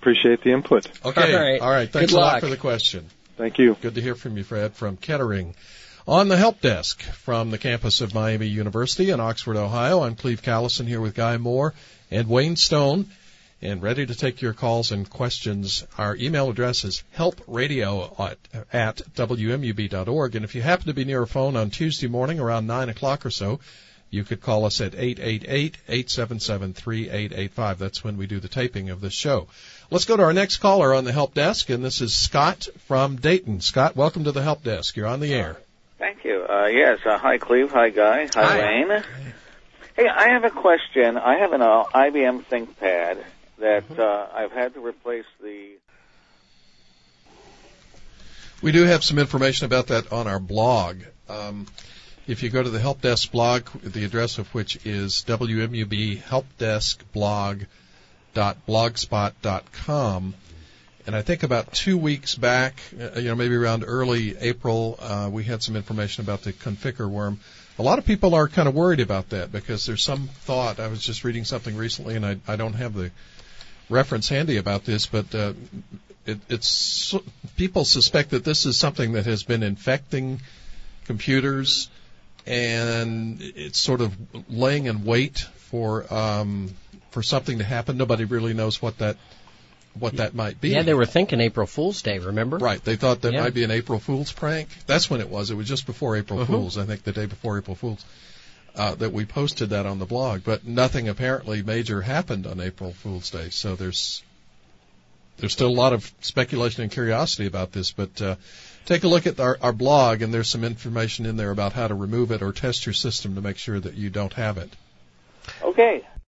appreciate the input. Okay. All right. All right. Thanks Good a lot luck. for the question. Thank you. Good to hear from you, Fred, from Kettering. On the help desk from the campus of Miami University in Oxford, Ohio, I'm Cleve Callison here with Guy Moore and Wayne Stone, and ready to take your calls and questions. Our email address is helpradio at, at wmub.org, and if you happen to be near a phone on Tuesday morning around 9 o'clock or so, you could call us at 888-877-3885. That's when we do the taping of this show. Let's go to our next caller on the help desk, and this is Scott from Dayton. Scott, welcome to the help desk. You're on the air. Thank you. Uh, yes. Uh, hi, Cleve. Hi, Guy. Hi, Hi. Wayne. Hey, I have a question. I have an uh, IBM ThinkPad that uh, I've had to replace the. We do have some information about that on our blog. Um, if you go to the help desk blog, the address of which is wmubhelpdesk.blog.blogspot.com, and I think about two weeks back, uh, you know, maybe around early April, uh, we had some information about the Conficker worm. A lot of people are kind of worried about that because there's some thought. I was just reading something recently, and I, I don't have the reference handy about this, but uh, it, it's people suspect that this is something that has been infecting computers, and it's sort of laying in wait for um, for something to happen. Nobody really knows what that what that might be. Yeah, they were thinking April Fool's Day, remember? Right. They thought that Yeah. might be an April Fool's prank. That's when it was. It was just before April Mhm. Fool's. I think the day before April Fool's. Uh, that we posted that on the blog, but nothing apparently major happened on April Fool's Day. So there's there's still a lot of speculation and curiosity about this. But uh, take a look at our, our blog, and there's some information in there about how to remove it or test your system to make sure that you don't have it. Okay.